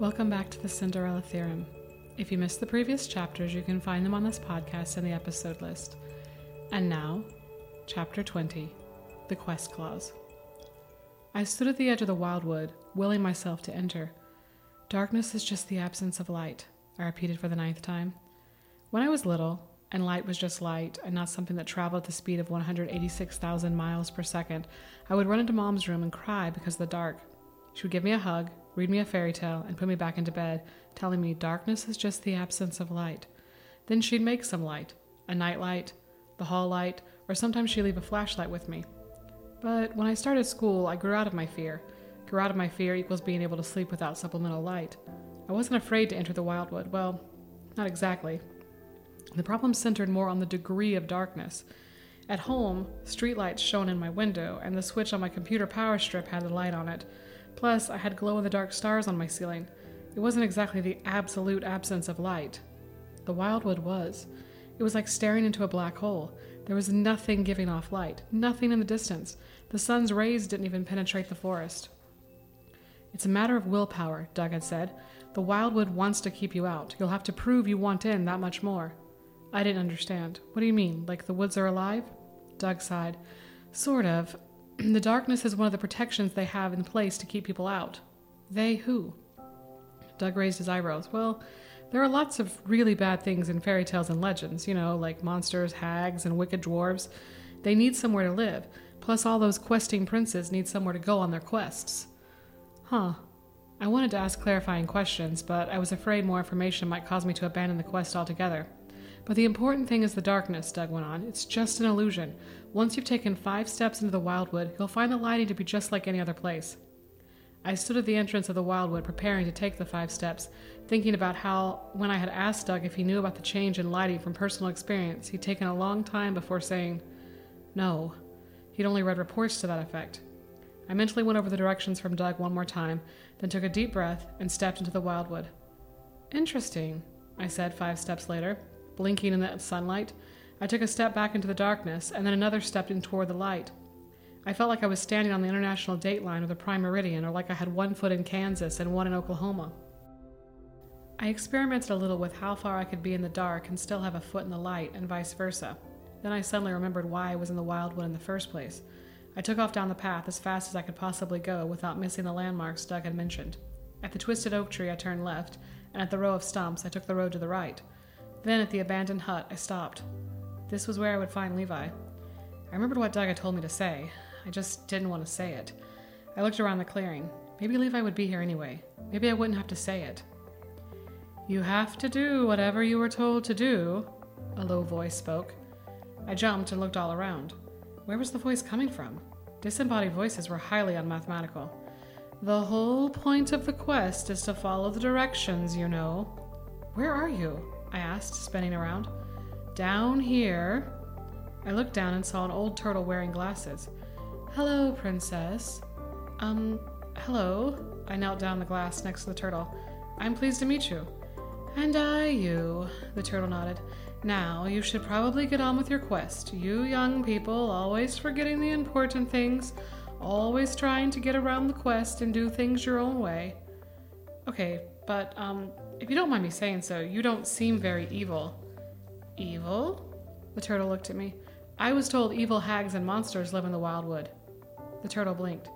Welcome back to the Cinderella Theorem. If you missed the previous chapters, you can find them on this podcast in the episode list. And now, Chapter 20 The Quest Clause. I stood at the edge of the wildwood, willing myself to enter. Darkness is just the absence of light, I repeated for the ninth time. When I was little, and light was just light and not something that traveled at the speed of 186,000 miles per second, I would run into mom's room and cry because of the dark. She would give me a hug, read me a fairy tale, and put me back into bed, telling me darkness is just the absence of light. Then she'd make some light a night light, the hall light, or sometimes she'd leave a flashlight with me. But when I started school, I grew out of my fear. Grew out of my fear equals being able to sleep without supplemental light. I wasn't afraid to enter the wildwood. Well, not exactly. The problem centered more on the degree of darkness. At home, streetlights shone in my window, and the switch on my computer power strip had the light on it. Plus, I had glow in the dark stars on my ceiling. It wasn't exactly the absolute absence of light. The wildwood was. It was like staring into a black hole. There was nothing giving off light, nothing in the distance. The sun's rays didn't even penetrate the forest. It's a matter of willpower, Doug had said. The wildwood wants to keep you out. You'll have to prove you want in that much more. I didn't understand. What do you mean? Like the woods are alive? Doug sighed. Sort of. The darkness is one of the protections they have in place to keep people out. They who? Doug raised his eyebrows. Well, there are lots of really bad things in fairy tales and legends, you know, like monsters, hags, and wicked dwarves. They need somewhere to live. Plus, all those questing princes need somewhere to go on their quests. Huh. I wanted to ask clarifying questions, but I was afraid more information might cause me to abandon the quest altogether. But the important thing is the darkness, Doug went on. It's just an illusion. Once you've taken five steps into the wildwood, you'll find the lighting to be just like any other place. I stood at the entrance of the wildwood, preparing to take the five steps, thinking about how, when I had asked Doug if he knew about the change in lighting from personal experience, he'd taken a long time before saying, No. He'd only read reports to that effect. I mentally went over the directions from Doug one more time, then took a deep breath and stepped into the wildwood. Interesting, I said five steps later blinking in the sunlight. I took a step back into the darkness, and then another step in toward the light. I felt like I was standing on the international date line of the prime meridian, or like I had one foot in Kansas and one in Oklahoma. I experimented a little with how far I could be in the dark and still have a foot in the light, and vice versa. Then I suddenly remembered why I was in the wildwood in the first place. I took off down the path as fast as I could possibly go without missing the landmarks Doug had mentioned. At the twisted oak tree, I turned left, and at the row of stumps, I took the road to the right. Then at the abandoned hut, I stopped. This was where I would find Levi. I remembered what Doug had told me to say. I just didn't want to say it. I looked around the clearing. Maybe Levi would be here anyway. Maybe I wouldn't have to say it. You have to do whatever you were told to do, a low voice spoke. I jumped and looked all around. Where was the voice coming from? Disembodied voices were highly unmathematical. The whole point of the quest is to follow the directions, you know. Where are you? I asked, spinning around. Down here. I looked down and saw an old turtle wearing glasses. Hello, Princess. Um, hello. I knelt down the glass next to the turtle. I'm pleased to meet you. And I you, the turtle nodded. Now, you should probably get on with your quest. You young people, always forgetting the important things, always trying to get around the quest and do things your own way. Okay, but, um, if you don't mind me saying so, you don't seem very evil. Evil? The turtle looked at me. I was told evil hags and monsters live in the wildwood. The turtle blinked.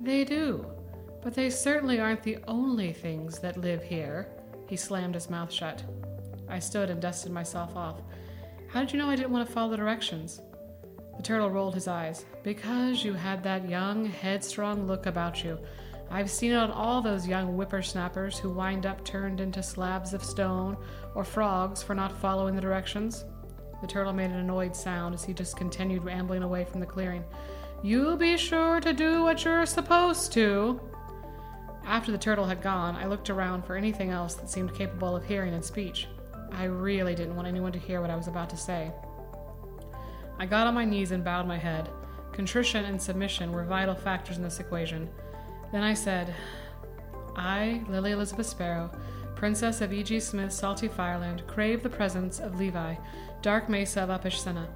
They do, but they certainly aren't the only things that live here. He slammed his mouth shut. I stood and dusted myself off. How did you know I didn't want to follow the directions? The turtle rolled his eyes. Because you had that young, headstrong look about you. I've seen it on all those young whippersnappers who wind up turned into slabs of stone or frogs for not following the directions. The turtle made an annoyed sound as he just continued rambling away from the clearing. You be sure to do what you're supposed to. After the turtle had gone, I looked around for anything else that seemed capable of hearing and speech. I really didn't want anyone to hear what I was about to say. I got on my knees and bowed my head. Contrition and submission were vital factors in this equation. Then I said, I, Lily Elizabeth Sparrow, Princess of E.G. Smythe's Salty Fireland, crave the presence of Levi, Dark Mesa of Uppish Senna.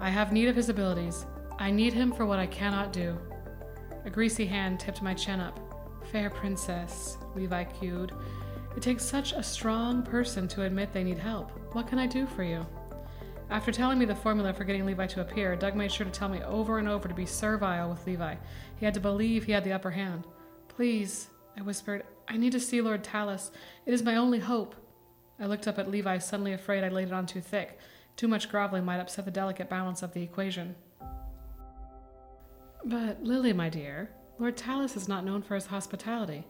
I have need of his abilities. I need him for what I cannot do. A greasy hand tipped my chin up. Fair princess, Levi cued. It takes such a strong person to admit they need help. What can I do for you? After telling me the formula for getting Levi to appear, Doug made sure to tell me over and over to be servile with Levi. He had to believe he had the upper hand. Please, I whispered, I need to see Lord Tallis. It is my only hope. I looked up at Levi, suddenly afraid I'd laid it on too thick. Too much groveling might upset the delicate balance of the equation. But, Lily, my dear, Lord Tallis is not known for his hospitality.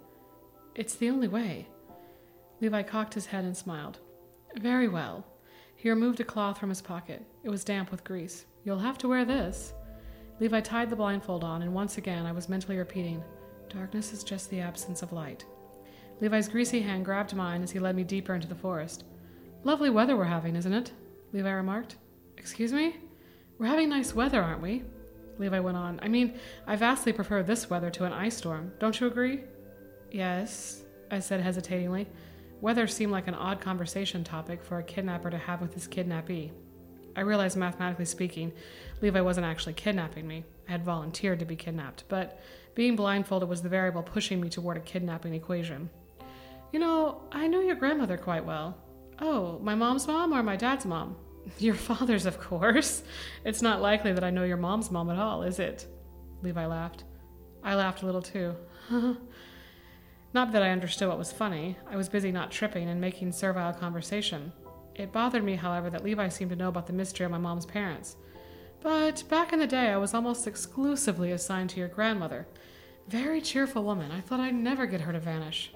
It's the only way. Levi cocked his head and smiled. Very well. He removed a cloth from his pocket. It was damp with grease. You'll have to wear this. Levi tied the blindfold on, and once again I was mentally repeating, Darkness is just the absence of light. Levi's greasy hand grabbed mine as he led me deeper into the forest. Lovely weather we're having, isn't it? Levi remarked. Excuse me? We're having nice weather, aren't we? Levi went on. I mean, I vastly prefer this weather to an ice storm. Don't you agree? Yes, I said hesitatingly. Weather seemed like an odd conversation topic for a kidnapper to have with his kidnappee. I realized, mathematically speaking, Levi wasn't actually kidnapping me. I had volunteered to be kidnapped, but being blindfolded was the variable pushing me toward a kidnapping equation. You know, I know your grandmother quite well. Oh, my mom's mom or my dad's mom? Your father's, of course. It's not likely that I know your mom's mom at all, is it? Levi laughed. I laughed a little too. not that I understood what was funny. I was busy not tripping and making servile conversation. It bothered me, however, that Levi seemed to know about the mystery of my mom's parents. But back in the day, I was almost exclusively assigned to your grandmother. Very cheerful woman. I thought I'd never get her to vanish.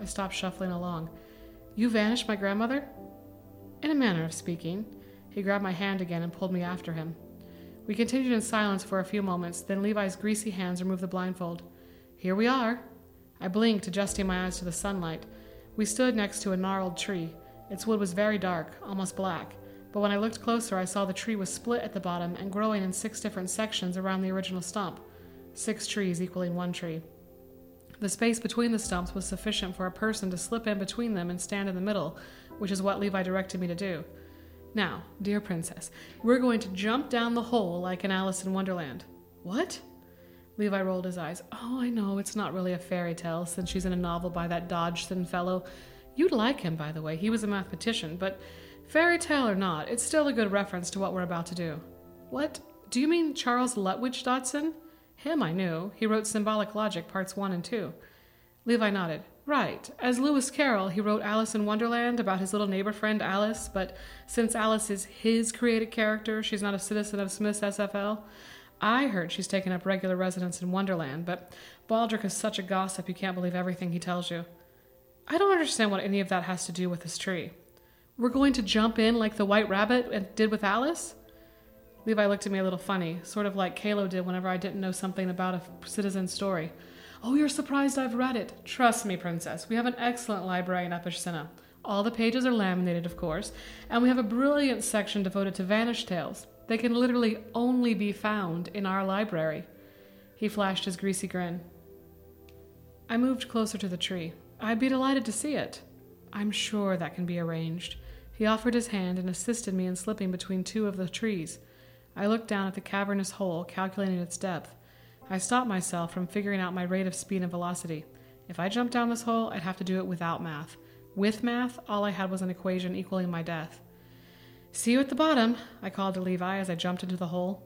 I stopped shuffling along. You vanished my grandmother? In a manner of speaking. He grabbed my hand again and pulled me after him. We continued in silence for a few moments, then Levi's greasy hands removed the blindfold. Here we are. I blinked, adjusting my eyes to the sunlight. We stood next to a gnarled tree. Its wood was very dark, almost black, but when I looked closer, I saw the tree was split at the bottom and growing in six different sections around the original stump, six trees equaling one tree. The space between the stumps was sufficient for a person to slip in between them and stand in the middle, which is what Levi directed me to do. Now, dear princess, we're going to jump down the hole like in Alice in Wonderland. What? Levi rolled his eyes. Oh, I know, it's not really a fairy tale since she's in a novel by that Dodgson fellow. You'd like him, by the way. He was a mathematician, but fairy tale or not, it's still a good reference to what we're about to do. What? Do you mean Charles Lutwidge Dodgson? Him I knew. He wrote Symbolic Logic, parts 1 and 2. Levi nodded. Right. As Lewis Carroll, he wrote Alice in Wonderland about his little neighbor friend Alice, but since Alice is his created character, she's not a citizen of Smythe's SFL. I heard she's taken up regular residence in Wonderland, but Baldric is such a gossip you can't believe everything he tells you. I don't understand what any of that has to do with this tree. We're going to jump in like the White Rabbit did with Alice? Levi looked at me a little funny, sort of like Kalo did whenever I didn't know something about a citizen's story. Oh, you're surprised I've read it. Trust me, Princess, we have an excellent library in Epicena. All the pages are laminated, of course, and we have a brilliant section devoted to vanished tales. They can literally only be found in our library. He flashed his greasy grin. I moved closer to the tree. I'd be delighted to see it. I'm sure that can be arranged. He offered his hand and assisted me in slipping between two of the trees. I looked down at the cavernous hole, calculating its depth. I stopped myself from figuring out my rate of speed and velocity. If I jumped down this hole, I'd have to do it without math. With math, all I had was an equation equaling my death. See you at the bottom, I called to Levi as I jumped into the hole.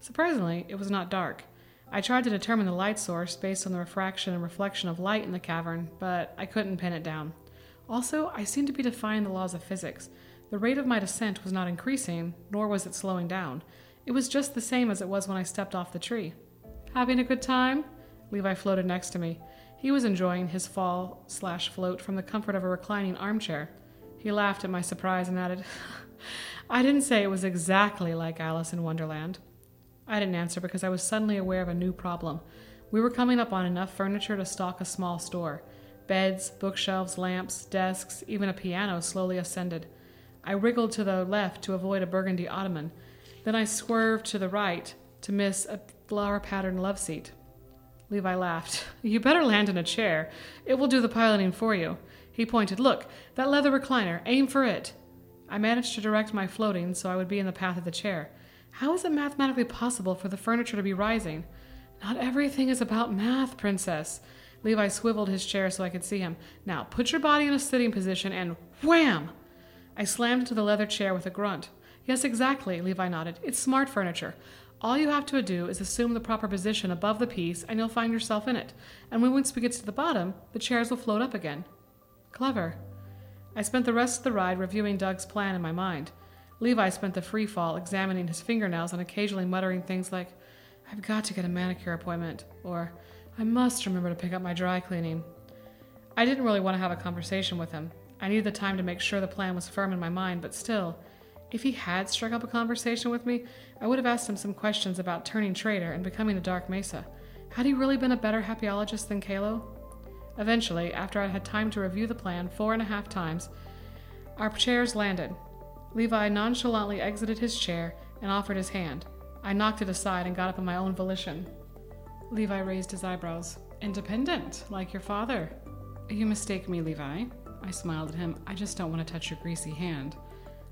Surprisingly, it was not dark. I tried to determine the light source based on the refraction and reflection of light in the cavern, but I couldn't pin it down. Also, I seemed to be defying the laws of physics. The rate of my descent was not increasing, nor was it slowing down. It was just the same as it was when I stepped off the tree. Having a good time? Levi floated next to me. He was enjoying his fall slash float from the comfort of a reclining armchair. He laughed at my surprise and added, I didn't say it was exactly like Alice in Wonderland. I didn't answer because I was suddenly aware of a new problem. We were coming up on enough furniture to stock a small store. Beds, bookshelves, lamps, desks, even a piano slowly ascended. I wriggled to the left to avoid a burgundy ottoman. Then I swerved to the right to miss a flower patterned love seat. Levi laughed. You better land in a chair. It will do the piloting for you. He pointed. Look, that leather recliner. Aim for it. I managed to direct my floating so I would be in the path of the chair. How is it mathematically possible for the furniture to be rising? Not everything is about math, Princess. Levi swiveled his chair so I could see him. Now, put your body in a sitting position and wham! I slammed into the leather chair with a grunt. Yes, exactly, Levi nodded. It's smart furniture. All you have to do is assume the proper position above the piece, and you'll find yourself in it. And when once we get to the bottom, the chairs will float up again. Clever. I spent the rest of the ride reviewing Doug's plan in my mind. Levi spent the free fall examining his fingernails and occasionally muttering things like, I've got to get a manicure appointment, or I must remember to pick up my dry cleaning. I didn't really want to have a conversation with him. I needed the time to make sure the plan was firm in my mind, but still, if he had struck up a conversation with me, I would have asked him some questions about turning traitor and becoming a Dark Mesa. Had he really been a better happyologist than Kalo? Eventually, after I had time to review the plan four and a half times, our chairs landed. Levi nonchalantly exited his chair and offered his hand. I knocked it aside and got up on my own volition. Levi raised his eyebrows. Independent, like your father. You mistake me, Levi. I smiled at him. I just don't want to touch your greasy hand.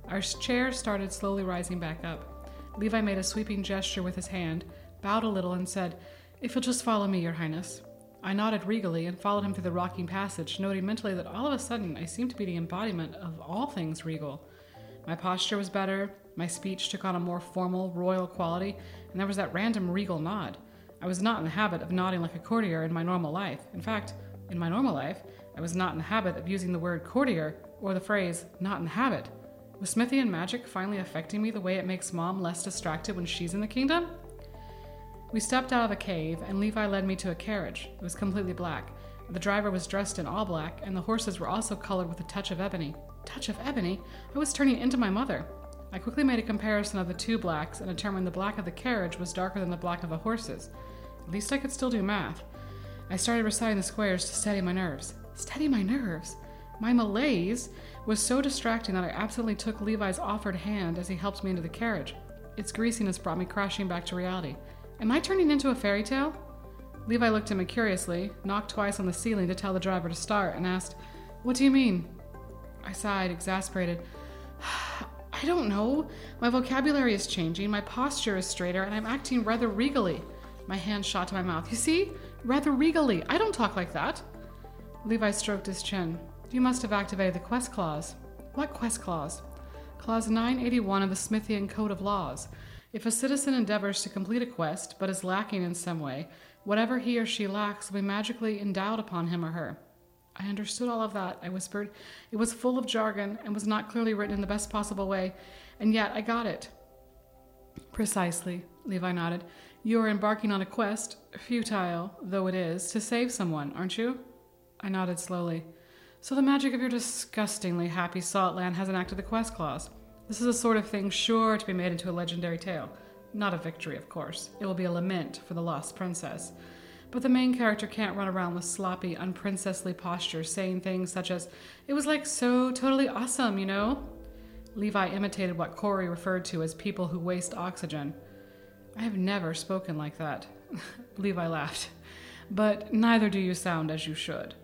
Our chair started slowly rising back up. Levi made a sweeping gesture with his hand, bowed a little, and said, If you'll just follow me, Your Highness. I nodded regally and followed him through the rocking passage, noting mentally that all of a sudden I seemed to be the embodiment of all things regal. My posture was better, my speech took on a more formal, royal quality, and there was that random regal nod. I was not in the habit of nodding like a courtier in my normal life. In fact, in my normal life, I was not in the habit of using the word courtier or the phrase not in the habit. Was Smithian magic finally affecting me the way it makes mom less distracted when she's in the kingdom? We stepped out of a cave, and Levi led me to a carriage. It was completely black. The driver was dressed in all black, and the horses were also colored with a touch of ebony. Touch of ebony? I was turning into my mother. I quickly made a comparison of the two blacks and determined the black of the carriage was darker than the black of the horses. At least I could still do math. I started reciting the squares to steady my nerves. Steady my nerves? My malaise was so distracting that I absolutely took Levi's offered hand as he helped me into the carriage. Its greasiness brought me crashing back to reality. Am I turning into a fairy tale? Levi looked at me curiously, knocked twice on the ceiling to tell the driver to start, and asked, What do you mean? I sighed, exasperated. I don't know. My vocabulary is changing, my posture is straighter, and I'm acting rather regally. My hand shot to my mouth. You see? Rather regally. I don't talk like that. Levi stroked his chin. You must have activated the quest clause. What quest clause? Clause 981 of the Smithian Code of Laws. If a citizen endeavors to complete a quest but is lacking in some way, whatever he or she lacks will be magically endowed upon him or her. I understood all of that, I whispered. It was full of jargon and was not clearly written in the best possible way, and yet I got it. Precisely, Levi nodded. You are embarking on a quest, futile though it is, to save someone, aren't you? I nodded slowly. So the magic of your disgustingly happy salt land has enacted the quest clause. This is a sort of thing sure to be made into a legendary tale. Not a victory, of course. It will be a lament for the lost princess. But the main character can't run around with sloppy, unprincessly postures saying things such as, It was like so totally awesome, you know? Levi imitated what Corey referred to as people who waste oxygen. I have never spoken like that. Levi laughed. But neither do you sound as you should.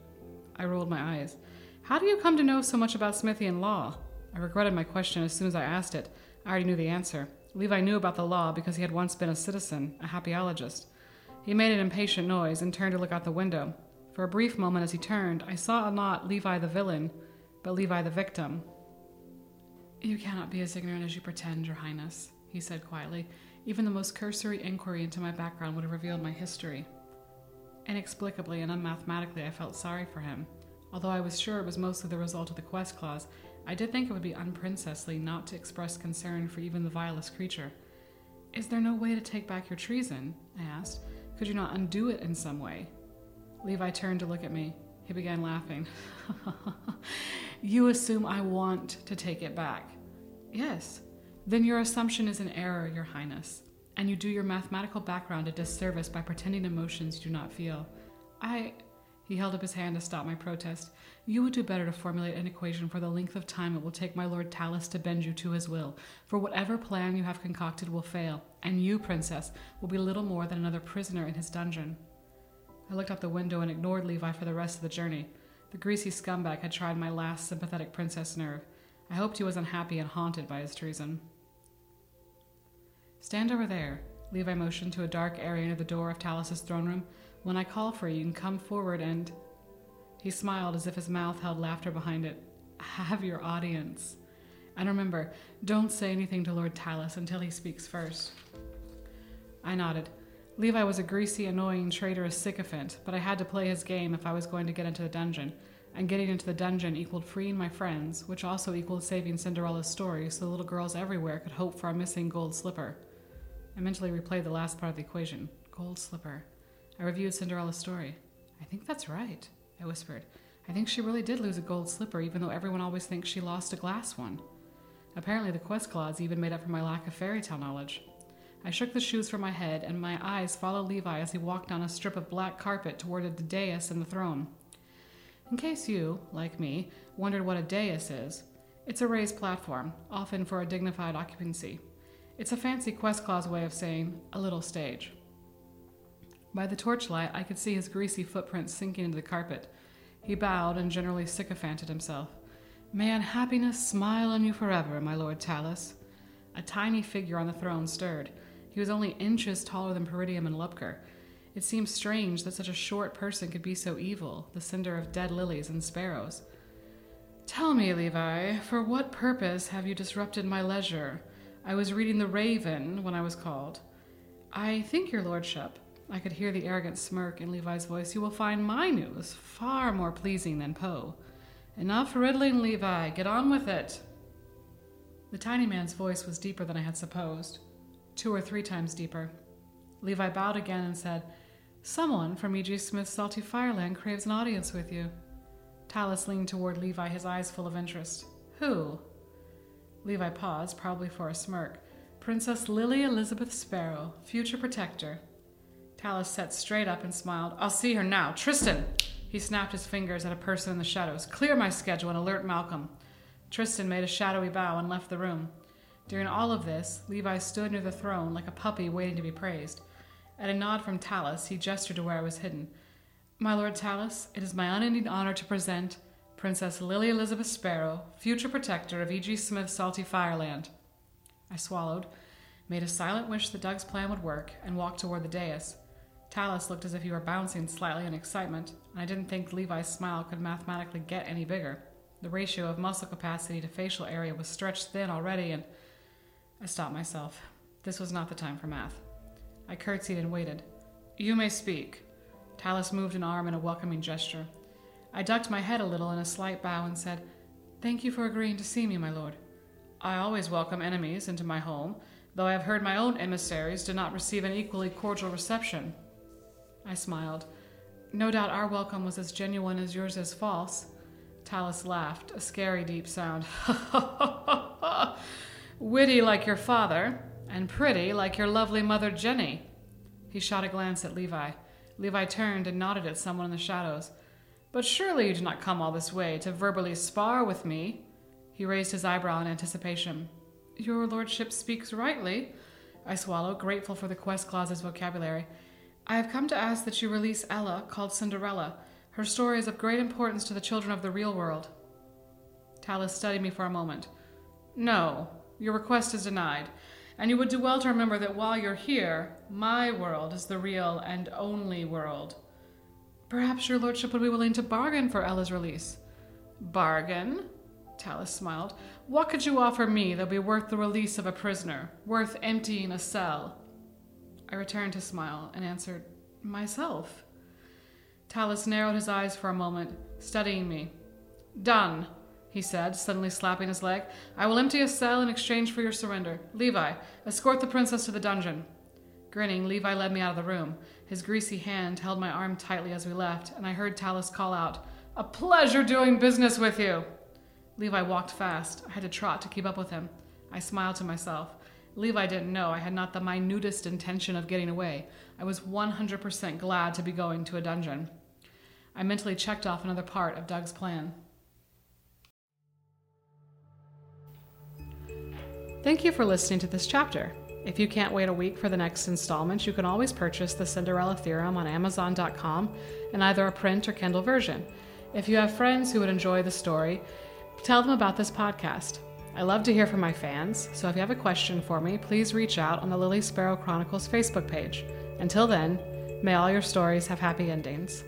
I rolled my eyes. How do you come to know so much about Smithian law? I regretted my question as soon as I asked it. I already knew the answer. Levi knew about the law because he had once been a citizen, a happyologist. He made an impatient noise and turned to look out the window. For a brief moment as he turned, I saw not Levi the villain, but Levi the victim. You cannot be as ignorant as you pretend, Your Highness, he said quietly. Even the most cursory inquiry into my background would have revealed my history. Inexplicably and unmathematically, I felt sorry for him. Although I was sure it was mostly the result of the quest clause, I did think it would be unprincessly not to express concern for even the vilest creature. Is there no way to take back your treason? I asked. Could you not undo it in some way? Levi turned to look at me. He began laughing. you assume I want to take it back. Yes. Then your assumption is an error, Your Highness, and you do your mathematical background a disservice by pretending emotions you do not feel. I. He held up his hand to stop my protest. You would do better to formulate an equation for the length of time it will take my Lord Tallis to bend you to his will, for whatever plan you have concocted will fail, and you, Princess, will be little more than another prisoner in his dungeon. I looked out the window and ignored Levi for the rest of the journey. The greasy scumbag had tried my last sympathetic princess nerve. I hoped he was unhappy and haunted by his treason. Stand over there, Levi motioned to a dark area near the door of Tallis's throne room. When I call for you, you can come forward and. He smiled as if his mouth held laughter behind it. Have your audience. And remember, don't say anything to Lord Tallis until he speaks first. I nodded. Levi was a greasy, annoying, traitorous sycophant, but I had to play his game if I was going to get into the dungeon. And getting into the dungeon equaled freeing my friends, which also equaled saving Cinderella's story so little girls everywhere could hope for a missing gold slipper. I mentally replayed the last part of the equation gold slipper. I reviewed Cinderella's story. I think that's right, I whispered. I think she really did lose a gold slipper, even though everyone always thinks she lost a glass one. Apparently, the quest clause even made up for my lack of fairy tale knowledge. I shook the shoes from my head, and my eyes followed Levi as he walked down a strip of black carpet toward the dais and the throne. In case you, like me, wondered what a dais is, it's a raised platform, often for a dignified occupancy. It's a fancy quest clause way of saying a little stage. By the torchlight, I could see his greasy footprints sinking into the carpet. He bowed and generally sycophanted himself. May unhappiness smile on you forever, my lord Tallis. A tiny figure on the throne stirred. He was only inches taller than Peridium and Lupker. It seemed strange that such a short person could be so evil, the cinder of dead lilies and sparrows. Tell me, Levi, for what purpose have you disrupted my leisure? I was reading The Raven when I was called. I think, your lordship, I could hear the arrogant smirk in Levi's voice, you will find my news far more pleasing than Poe. Enough riddling, Levi. Get on with it. The tiny man's voice was deeper than I had supposed, two or three times deeper. Levi bowed again and said, Someone from E.G. Smythe's Salty Fireland craves an audience with you. Tallis leaned toward Levi, his eyes full of interest. Who? Levi paused, probably for a smirk. Princess Lily Elizabeth Sparrow, future protector. Tallis sat straight up and smiled. I'll see her now. Tristan! He snapped his fingers at a person in the shadows. Clear my schedule and alert Malcolm. Tristan made a shadowy bow and left the room. During all of this, Levi stood near the throne like a puppy waiting to be praised. At a nod from Tallis, he gestured to where I was hidden. My lord Tallis, it is my unending honor to present Princess Lily Elizabeth Sparrow, future protector of E.G. Smythe's Salty Fireland. I swallowed, made a silent wish that Doug's plan would work, and walked toward the dais. Tallis looked as if he were bouncing slightly in excitement, and I didn't think Levi's smile could mathematically get any bigger. The ratio of muscle capacity to facial area was stretched thin already, and I stopped myself. This was not the time for math. I curtsied and waited. You may speak. Tallis moved an arm in a welcoming gesture. I ducked my head a little in a slight bow and said, Thank you for agreeing to see me, my lord. I always welcome enemies into my home, though I have heard my own emissaries did not receive an equally cordial reception. I smiled. No doubt our welcome was as genuine as yours is false. Tallis laughed, a scary deep sound. Witty like your father, and pretty like your lovely mother Jenny. He shot a glance at Levi. Levi turned and nodded at someone in the shadows. But surely you did not come all this way to verbally spar with me. He raised his eyebrow in anticipation. Your lordship speaks rightly. I swallowed, grateful for the quest clause's vocabulary. I have come to ask that you release Ella, called Cinderella. Her story is of great importance to the children of the real world. Tallis studied me for a moment. No, your request is denied, and you would do well to remember that while you're here, my world is the real and only world. Perhaps your lordship would be willing to bargain for Ella's release. Bargain? Tallis smiled. What could you offer me that would be worth the release of a prisoner, worth emptying a cell? I returned his smile and answered, Myself. Tallis narrowed his eyes for a moment, studying me. Done, he said, suddenly slapping his leg. I will empty a cell in exchange for your surrender. Levi, escort the princess to the dungeon. Grinning, Levi led me out of the room. His greasy hand held my arm tightly as we left, and I heard Tallis call out, A pleasure doing business with you! Levi walked fast. I had to trot to keep up with him. I smiled to myself. Levi didn't know I had not the minutest intention of getting away. I was 100% glad to be going to a dungeon. I mentally checked off another part of Doug's plan. Thank you for listening to this chapter. If you can't wait a week for the next installment, you can always purchase the Cinderella Theorem on Amazon.com in either a print or Kindle version. If you have friends who would enjoy the story, tell them about this podcast. I love to hear from my fans, so if you have a question for me, please reach out on the Lily Sparrow Chronicles Facebook page. Until then, May all your stories have happy endings.